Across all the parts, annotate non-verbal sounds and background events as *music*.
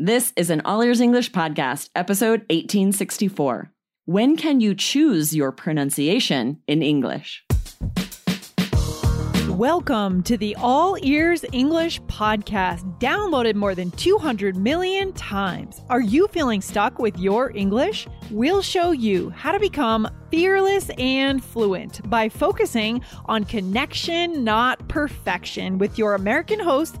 This is an All Ears English podcast, episode 1864. When can you choose your pronunciation in English? Welcome to the All Ears English podcast, downloaded more than 200 million times. Are you feeling stuck with your English? We'll show you how to become fearless and fluent by focusing on connection, not perfection, with your American host,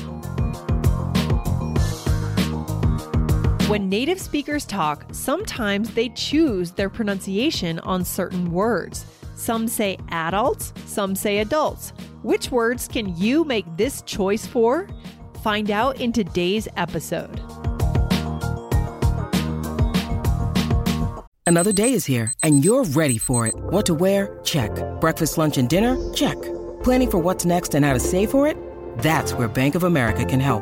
When native speakers talk, sometimes they choose their pronunciation on certain words. Some say adults, some say adults. Which words can you make this choice for? Find out in today's episode. Another day is here, and you're ready for it. What to wear? Check. Breakfast, lunch, and dinner? Check. Planning for what's next and how to save for it? That's where Bank of America can help.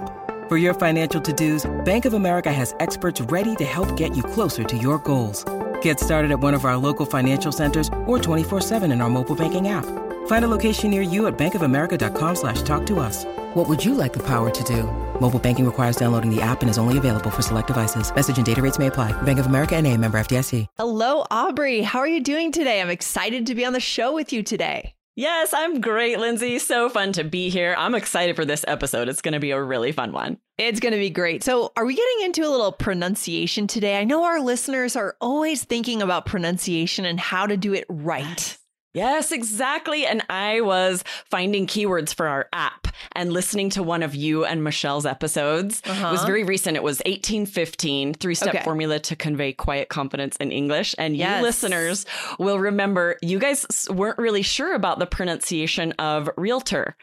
For your financial to dos, Bank of America has experts ready to help get you closer to your goals. Get started at one of our local financial centers or 24-7 in our mobile banking app. Find a location near you at bankofamerica.com slash talk to us. What would you like the power to do? Mobile banking requires downloading the app and is only available for select devices. Message and data rates may apply. Bank of America and a member FDIC. Hello, Aubrey. How are you doing today? I'm excited to be on the show with you today. Yes, I'm great, Lindsay. So fun to be here. I'm excited for this episode. It's going to be a really fun one. It's going to be great. So, are we getting into a little pronunciation today? I know our listeners are always thinking about pronunciation and how to do it right. *laughs* Yes, exactly. And I was finding keywords for our app and listening to one of you and Michelle's episodes. Uh-huh. It was very recent. It was 1815, three step okay. formula to convey quiet confidence in English. And yes. you listeners will remember you guys weren't really sure about the pronunciation of realtor.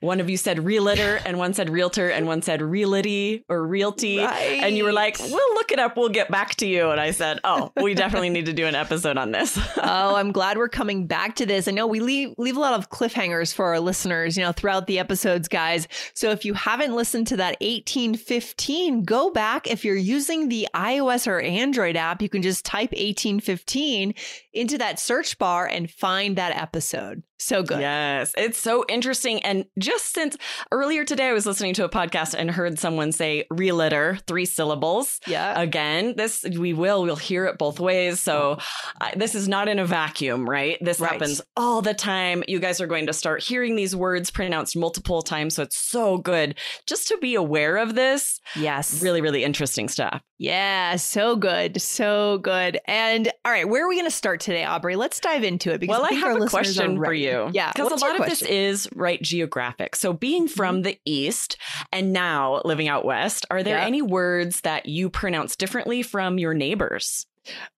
One of you said realtor and one said realtor and one said realty or realty. Right. And you were like, we'll look it up. We'll get back to you. And I said, oh, we definitely need to do an episode on this. *laughs* oh, I'm glad we're coming back to this. I know we leave, leave a lot of cliffhangers for our listeners, you know, throughout the episodes, guys. So if you haven't listened to that 1815, go back. If you're using the iOS or Android app, you can just type 1815 into that search bar and find that episode. So good. Yes, it's so interesting. And just since earlier today, I was listening to a podcast and heard someone say realtor, three syllables. Yeah. Again, this we will, we'll hear it both ways. So uh, this is not in a vacuum, right? This right. happens all the time. You guys are going to start hearing these words pronounced multiple times. So it's so good just to be aware of this. Yes. Really, really interesting stuff. Yeah, so good. So good. And all right, where are we going to start today, Aubrey? Let's dive into it because well, I, I have a question for you. *laughs* Yeah. Because a lot of this is right geographic. So being from mm-hmm. the East and now living out West, are there any words that you pronounce differently from your neighbors?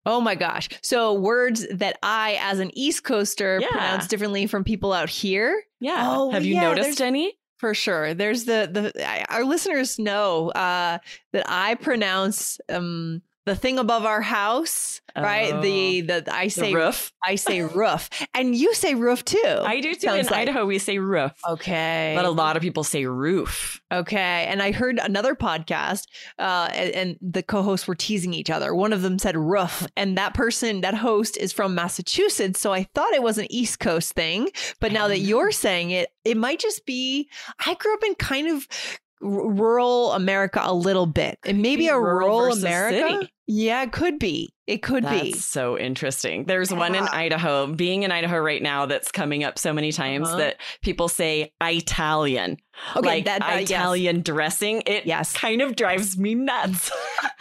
Oh my gosh. So words that I as an East Coaster yeah. pronounce differently from people out here. Yeah. Oh, have you yeah, noticed any? For sure. There's the the our listeners know uh, that I pronounce um, the thing above our house, right? Oh, the the I say the roof. I say roof, and you say roof too. I do too. In like. Idaho, we say roof. Okay, but a lot of people say roof. Okay, and I heard another podcast, uh, and, and the co-hosts were teasing each other. One of them said roof, and that person, that host, is from Massachusetts, so I thought it was an East Coast thing. But now that you're *laughs* saying it, it might just be. I grew up in kind of rural America a little bit, and maybe a rural, rural America. City. Yeah, it could be. It could that's be. so interesting. There's yeah. one in Idaho, being in Idaho right now, that's coming up so many times uh-huh. that people say Italian. Okay, like that, that Italian yes. dressing. It yes. kind of drives me nuts.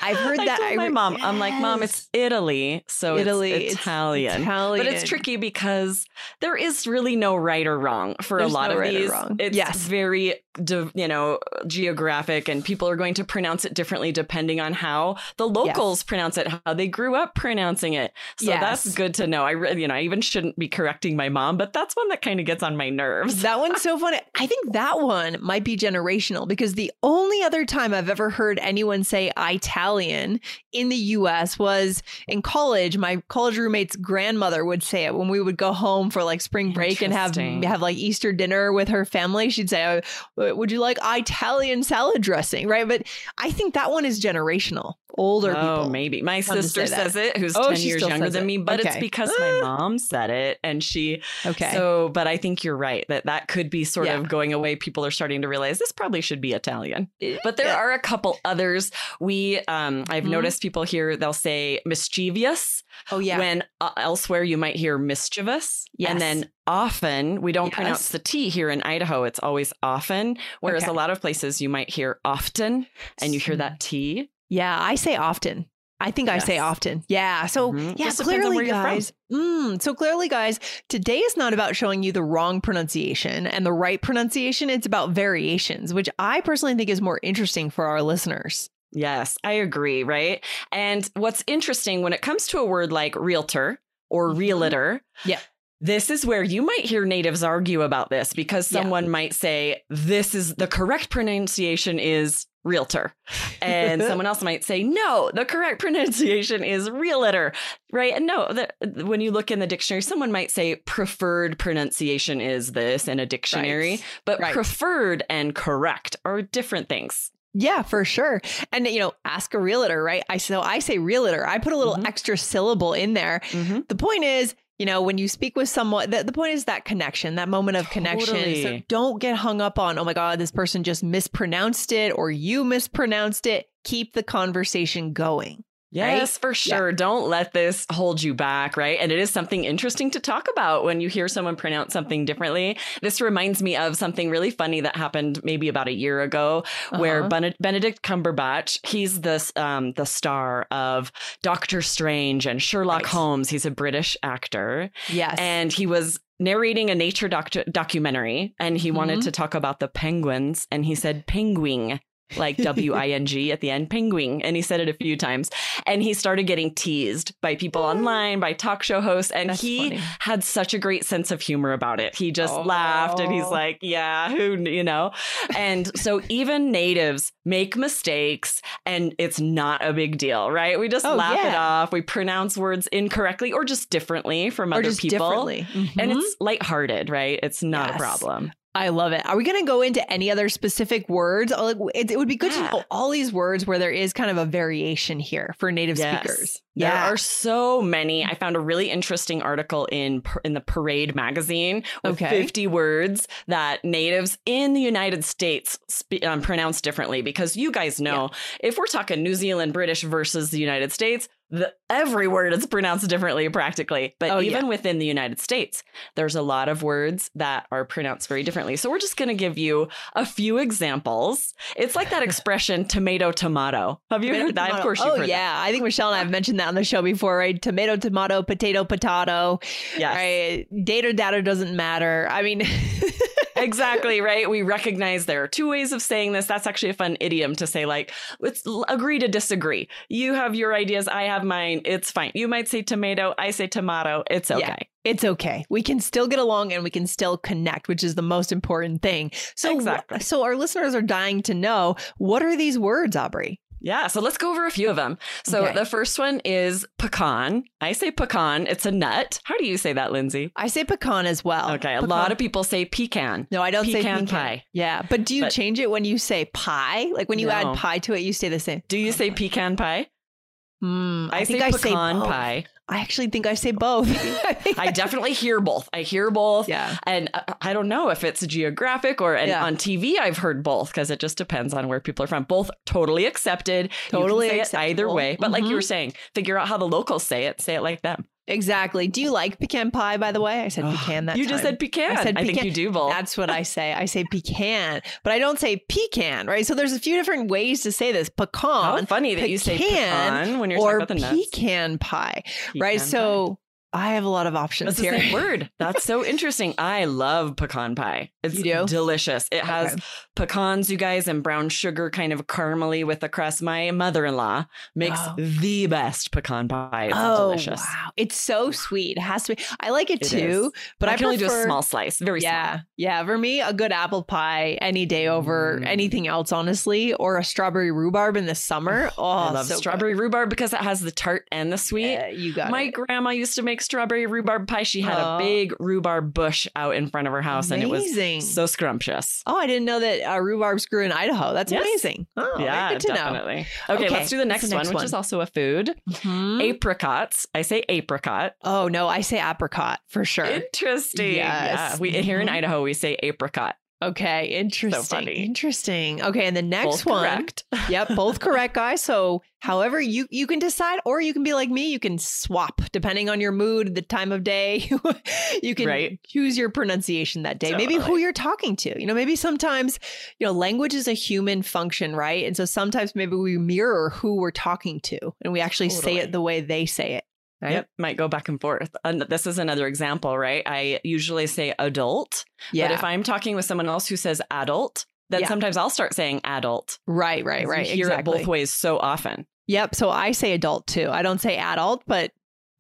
I've heard *laughs* that. I my mom, yes. I'm like, Mom, it's Italy, so Italy, it's Italian. It's Italian. But it's tricky because there is really no right or wrong for There's a lot no of right these. It's yes. very, you know, geographic, and people are going to pronounce it differently depending on how the locals yes. pronounce it, how they grew up pronouncing it. So that's good to know. I, re- you know, I even shouldn't be correcting my mom, but that's one that kind of gets on my nerves. That one's so funny. I think that one might be generational because the only other time I've ever heard anyone say Italian in the US was in college. My college roommate's grandmother would say it when we would go home for like spring break and have have like Easter dinner with her family. She'd say, oh, "Would you like Italian salad dressing?" Right? But I think that one is generational older oh, people. maybe. My sister says it, who's oh, 10 years younger than me, but okay. it's because my *gasps* mom said it and she Okay. So, but I think you're right that that could be sort yeah. of going away. People are starting to realize this probably should be Italian. But there are a couple others. We um I've mm-hmm. noticed people here they'll say mischievous. Oh yeah. When uh, elsewhere you might hear mischievous. Yes. And then often we don't yes. pronounce the T here in Idaho. It's always often. Whereas okay. a lot of places you might hear often and you hear that T. Yeah, I say often. I think yes. I say often. Yeah. So mm-hmm. yeah, Just clearly, guys. Mm, so clearly, guys, today is not about showing you the wrong pronunciation and the right pronunciation. It's about variations, which I personally think is more interesting for our listeners. Yes, I agree. Right. And what's interesting when it comes to a word like realtor or mm-hmm. realtor, yeah. This is where you might hear natives argue about this because someone yeah. might say, this is the correct pronunciation is realtor. And someone else might say, no, the correct *laughs* pronunciation is realtor, right? And no, the, when you look in the dictionary, someone might say preferred pronunciation is this in a dictionary, right. but right. preferred and correct are different things. Yeah, for sure. And you know, ask a realtor, right? I so I say realtor. I put a little mm-hmm. extra syllable in there. Mm-hmm. The point is, you know, when you speak with someone, the, the point is that connection, that moment of totally. connection. So don't get hung up on, oh my God, this person just mispronounced it or you mispronounced it. Keep the conversation going. Yes, right? for sure. Yeah. Don't let this hold you back, right? And it is something interesting to talk about when you hear someone pronounce something differently. This reminds me of something really funny that happened maybe about a year ago, uh-huh. where Benedict Cumberbatch, he's this um, the star of Doctor Strange and Sherlock right. Holmes. He's a British actor. Yes, and he was narrating a nature doc- documentary and he mm-hmm. wanted to talk about the penguins and he said penguin like *laughs* W I N G at the end, penguin. And he said it a few times. And he started getting teased by people online, by talk show hosts. And That's he funny. had such a great sense of humor about it. He just oh. laughed and he's like, yeah, who, you know? And so even natives make mistakes and it's not a big deal, right? We just oh, laugh yeah. it off. We pronounce words incorrectly or just differently from other people. Mm-hmm. And it's lighthearted, right? It's not yes. a problem. I love it. Are we going to go into any other specific words? It, it would be good yeah. to know all these words where there is kind of a variation here for native yes. speakers. There yeah. are so many. I found a really interesting article in in the Parade magazine with okay. 50 words that natives in the United States spe- um, pronounce differently because you guys know yeah. if we're talking New Zealand British versus the United States, the, every word is pronounced differently practically. But oh, even yeah. within the United States, there's a lot of words that are pronounced very differently. So we're just going to give you a few examples. It's like that *laughs* expression tomato tomato. Have you tomato, heard that? Tomato. Of course Oh yeah, that. I think Michelle and I have mentioned that on the show before, right? Tomato tomato, potato potato. Yeah. Right? Data data doesn't matter. I mean *laughs* exactly right. We recognize there are two ways of saying this. That's actually a fun idiom to say, like, let's agree to disagree. You have your ideas, I have mine. It's fine. You might say tomato, I say tomato. It's okay. Yeah, it's okay. We can still get along and we can still connect, which is the most important thing. So, exactly. so our listeners are dying to know what are these words, Aubrey? Yeah, so let's go over a few of them. So okay. the first one is pecan. I say pecan. It's a nut. How do you say that, Lindsay? I say pecan as well. Okay, pecan. a lot of people say pecan. No, I don't pecan say pecan pie. Yeah, but do you but, change it when you say pie? Like when you no. add pie to it, you say the same. Do you say pecan pie? Mm, I, I think I say pecan pie. I actually think I say both. *laughs* I definitely hear both. I hear both. Yeah. And I don't know if it's geographic or and yeah. on TV I've heard both because it just depends on where people are from. Both totally accepted. Totally you can say it either way. But mm-hmm. like you were mm-hmm. saying, figure out how the locals say it. Say it like them. Exactly. Do you like pecan pie, by the way? I said pecan that You time. just said pecan. I, said pecan. I think you do both. That's what I say. I say pecan, but I don't say pecan, right? So there's a few different ways to say this. Pecan. How funny that you say pecan when you're or talking about the nuts. pecan pie, pecan right? So I have a lot of options That's here. *laughs* word. That's so interesting. I love pecan pie. It's delicious. It has Okay. pecans, you guys, and brown sugar, kind of caramely with the crust. My mother-in-law makes Oh. the best pecan pie. It's oh, delicious. wow. It's so sweet. It has to be. I like it, It too, is. but I, I, can only do a small slice, very small. yeah, yeah. For me, a good apple pie any day over Mm. anything else, honestly, or a strawberry rhubarb in the summer. *laughs* Oh. I love so good. strawberry rhubarb because it has the tart and the sweet. Yeah, you got it. My it. grandma used to make strawberry rhubarb pie. She had Oh. a big rhubarb bush out in front of her house, and it was so scrumptious. Oh, I didn't know that uh, rhubarbs grew in Idaho. That's Yes. amazing. Oh, yeah, good to know. definitely. Okay, Okay, let's do the next, the next one, one? which is also a food. Mhm. Apricots. I say apricot. Oh no, I say apricot for sure. Interesting. Yes. Yeah. We here in Mhm. Idaho we say apricot. Okay, interesting. funny. Interesting. Okay, and the next Both one. correct. *laughs* Yep, both correct, guys. So, however you you can decide, or you can be like me. You can swap depending on your mood, the time of day. *laughs* you can Right. choose your pronunciation that day. Maybe who you're talking to. You know, maybe sometimes you know language is a human function, right? And so sometimes maybe we mirror who we're talking to, and we actually say it the way they say it. Right? Yep, might go back and forth. And this is another example, right? I usually say adult, Yeah. but if I'm talking with someone else who says adult, then Yeah. sometimes I'll start saying adult. right. right, Right. You hear exactly. it both ways so often. Yep. So I say adult too. I don't say adult, but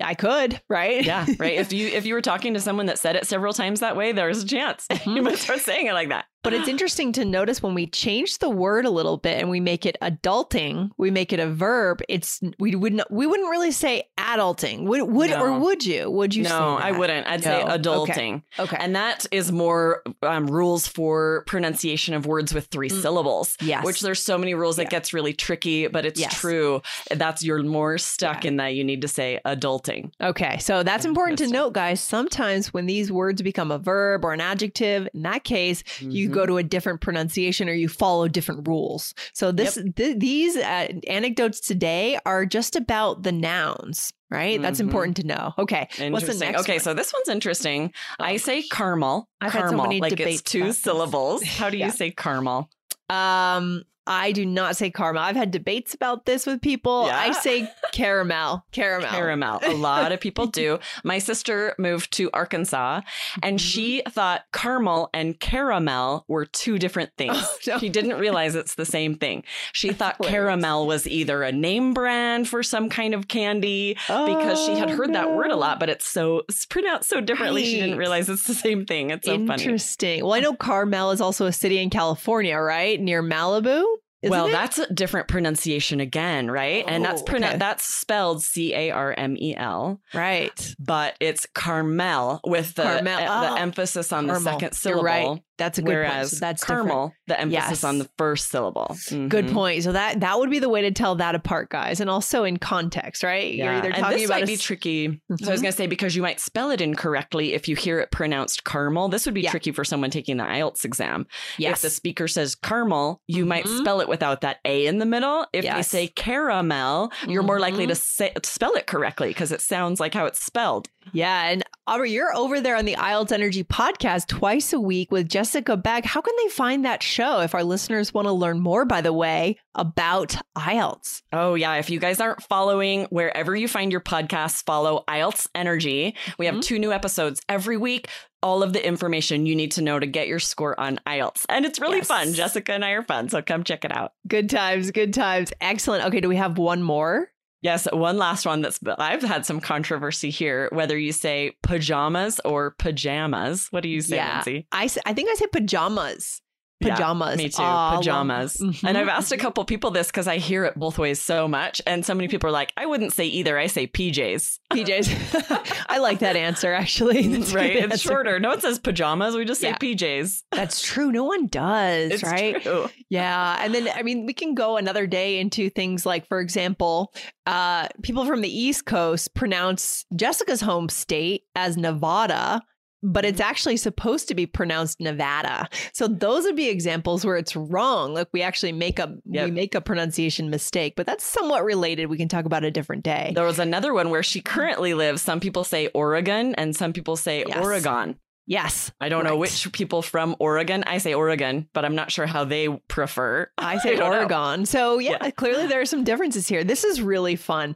I could, right? Yeah, right. if *laughs* you if you were talking to someone that said it several times that way, there's a chance *laughs* mm-hmm. you might start saying it like that. But it's *gasps* interesting to notice when we change the word a little bit and we make it adulting, we make it a verb. It's we wouldn't we wouldn't really say adulting. Would would or would you? Would you? no, say I wouldn't. I'd say No. Okay. adulting. Okay. And that is more um, rules for pronunciation of words with three Mm. syllables. Yes. Which there's so many rules Yeah. that gets really tricky, but it's Yes. true. That's you're more stuck Yeah. in that you need to say adulting. Okay, so that's important to That's- note, guys. Sometimes when these words become a verb or an adjective, in that case, you Mhm. Go to a different pronunciation or you follow different rules. So this th- these uh, anecdotes today are just about the nouns, right? That's Mhm. important to know. Okay, what's the next? okay, one? so this one's interesting. I Oh. say caramel. I've had so caramel, many like it's two syllables. How do you *laughs* Yeah. say caramel? Um, I do not say caramel. I've had debates about this with people. I say caramel. *laughs* Caramel. Caramel. A lot of people do. *laughs* My sister moved to Arkansas and Mm-hmm. she thought caramel and caramel were two different *laughs* things. Oh, no. She didn't realize it's the same thing. She thought caramel was either a name brand for some kind of candy because she had Oh, heard that word a lot, but it's so it's pronounced so differently. She didn't realize it's the same thing. It's so funny. Interesting. Well, I know Carmel is also a city in California, right? Near Malibu. Isn't well, it? that's a different pronunciation again, right? and that's Oh, okay. that's spelled C A R M E L, right. but it's Carmel with the Carmel. e- Oh, the emphasis on the Caramel. second You're syllable. right. That's a good point. whereas So that's different. the emphasis Yes. on the first syllable. Good Mhm. point. So that that would be the way to tell that apart, guys, and also in context, right? You're Yeah. either and talking this about might a be tricky. So I was Mhm. going to say because you might spell it incorrectly if you hear it pronounced Carmel. This would be Yeah. tricky for someone taking the IELTS exam. yes. If the speaker says Carmel, you might Mhm. spell it without that A in the middle. If they say caramel, you're more likely to mm-hmm. say, spell it correctly because it sounds like how it's spelled. Yeah, and Aubrey, you're over there on the IELTS Energy podcast twice a week with Jessica Beck. How can they find that show if our listeners want to learn more, by the way, about IELTS? Oh, yeah. If you guys aren't following wherever you find your podcasts, follow IELTS Energy. We have Mhm. two new episodes every week. All of the information you need to know to get your score on IELTS. And it's really Yes. fun. Jessica and I are fun. So come check it out. Good times, good times. Excellent. Okay, do we have one more? Yes, one last one that's I've had some controversy here whether you say pajamas or pajamas. What do you say, Yeah. Lindsay? I, I think I say pajamas. Yeah, Pajamas. me too. Pajamas. mhm. And I've asked a couple people this because I hear it both ways so much. And so many people are like, I wouldn't say either. I say PJs. PJs. *laughs* *laughs* I like that answer, actually. *laughs* That's right? It's answer. shorter. No one says pajamas. We just say Yeah. PJs. That's true. No one does, It's right? true. Yeah. And then, I mean, we can go another day into things like, for example, uh, people from the East Coast pronounce Jessica's home state as Nevada. But it's mm-hmm. actually supposed to be pronounced Nevada. So those would be examples where it's wrong. Like we actually make a we make a pronunciation mistake, but that's somewhat related. We can talk about a different day. There was another one where she currently lives. Some people say Oregon and some people say Yes. Oregon. Yes. I don't know which people from Oregon. I say Oregon, but I'm not sure how they prefer. I *laughs* say know. Oregon. So yeah, Yeah. clearly there are some differences here. This is really fun.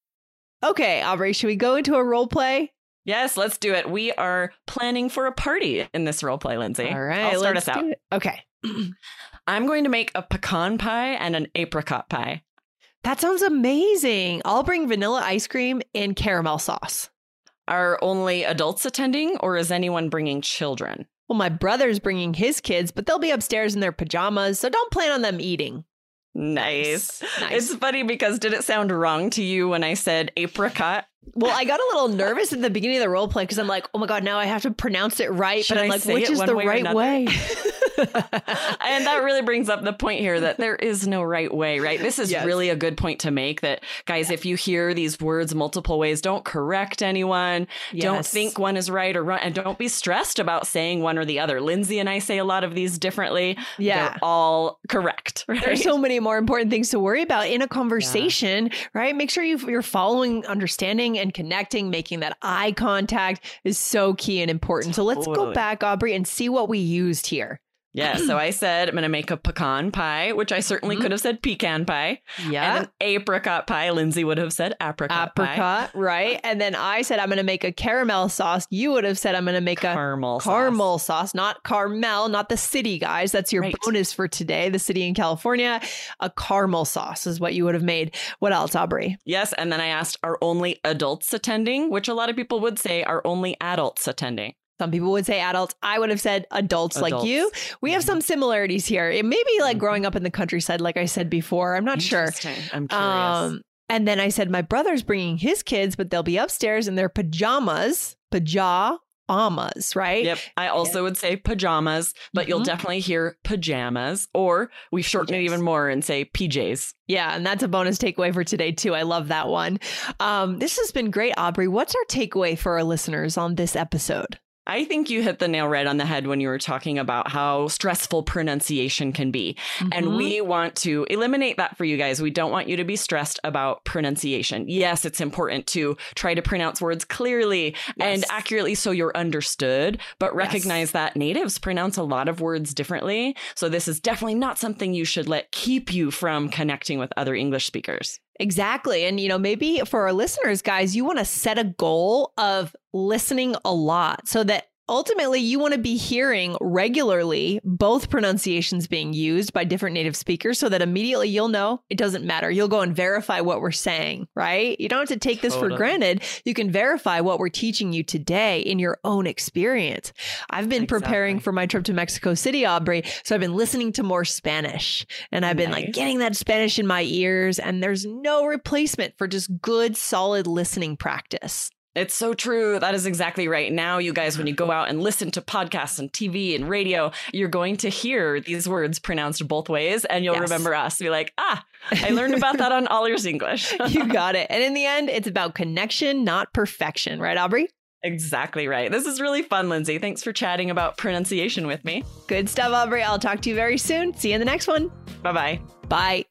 Okay, Aubrey, should we go into a role play? Yes, let's do it. We are planning for a party in this role play, Lindsay. All right, I'll start us out. Okay. *clears throat* I'm going to make a pecan pie and an apricot pie. That sounds amazing. I'll bring vanilla ice cream and caramel sauce. Are only adults attending, or is anyone bringing children? Well, my brother's bringing his kids, but they'll be upstairs in their pajamas, so don't plan on them eating. Nice. Nice. It's funny because did it sound wrong to you when I said apricot? Well, I got a little nervous at the beginning of the role play because I'm like, oh my God, now I have to pronounce it right. Should but I'm I like, which is the way right way? *laughs* *laughs* and that really brings up the point here that there is no right way, right? This is Yes. really a good point to make that, guys, if you hear these words multiple ways, don't correct anyone. Don't think one is right or wrong. And don't be stressed about saying one or the other. Lindsay and I say a lot of these differently. Yeah. They're all correct. *laughs* Right? There's so many more important things to worry about in a conversation, right? Make sure you, you're following, understanding, and connecting. Making that eye contact is so key and important. So let's go back, Aubrey, and see what we used here. Yeah. So I said, I'm going to make a pecan pie, which I certainly Mhm. could have said pecan pie. Yeah. And an apricot pie. Lindsay would have said apricot, pie. Apricot, right? And then I said I'm going to make a caramel sauce. You would have said I'm going to make a Caramel sauce. caramel sauce, not caramel, not the city, guys. That's your Right. bonus for today. The city in California, a caramel sauce is what you would have made. What else, Aubrey? Yes, and then I asked, are only adults attending? Which a lot of people would say are only adults attending. Some people would say adults. I would have said adults, like you. We have some similarities here. It may be like growing up in the countryside, like I said before. I'm not sure. I'm curious. Um, and then I said, my brother's bringing his kids, but they'll be upstairs in their pajamas, pajamas, right? yep. I also would say pajamas, but you'll Mhm. definitely hear pajamas, or we shorten it PJs. even more and say PJs. Yeah, and that's a bonus takeaway for today too. I love that one. Um, this has been great, Aubrey. What's our takeaway for our listeners on this episode? I think you hit the nail right on the head when you were talking about how stressful pronunciation can be. And Mhm. we want to eliminate that for you guys. We don't want you to be stressed about pronunciation. Yes, it's important to try to pronounce words clearly and accurately so you're understood, but recognize that natives pronounce a lot of words differently. So this is definitely not something you should let keep you from connecting with other English speakers. Exactly. And, you know, maybe for our listeners, guys, you want to set a goal of listening a lot so that ultimately you want to be hearing regularly both pronunciations being used by different native speakers so that immediately you'll know it doesn't matter. You'll go and verify what we're saying, right? You don't have to take this for granted. You can verify what we're teaching you today in your own experience. I've been preparing for my trip to Mexico City, Aubrey. So I've been listening to more Spanish and I've been like getting that Spanish in my ears. And there's no replacement for just good, solid listening practice. It's so true. That is exactly right. Now, you guys, when you go out and listen to podcasts and TV and radio, you're going to hear these words pronounced both ways, and you'll Yes. remember us. Be like, ah, I learned about that on All Ears English. *laughs* you got it. And in the end, it's about connection, not perfection, right, Aubrey? exactly right. This is really fun, Lindsay. Thanks for chatting about pronunciation with me. Good stuff, Aubrey. I'll talk to you very soon. See you in the next one. Bye bye. Bye.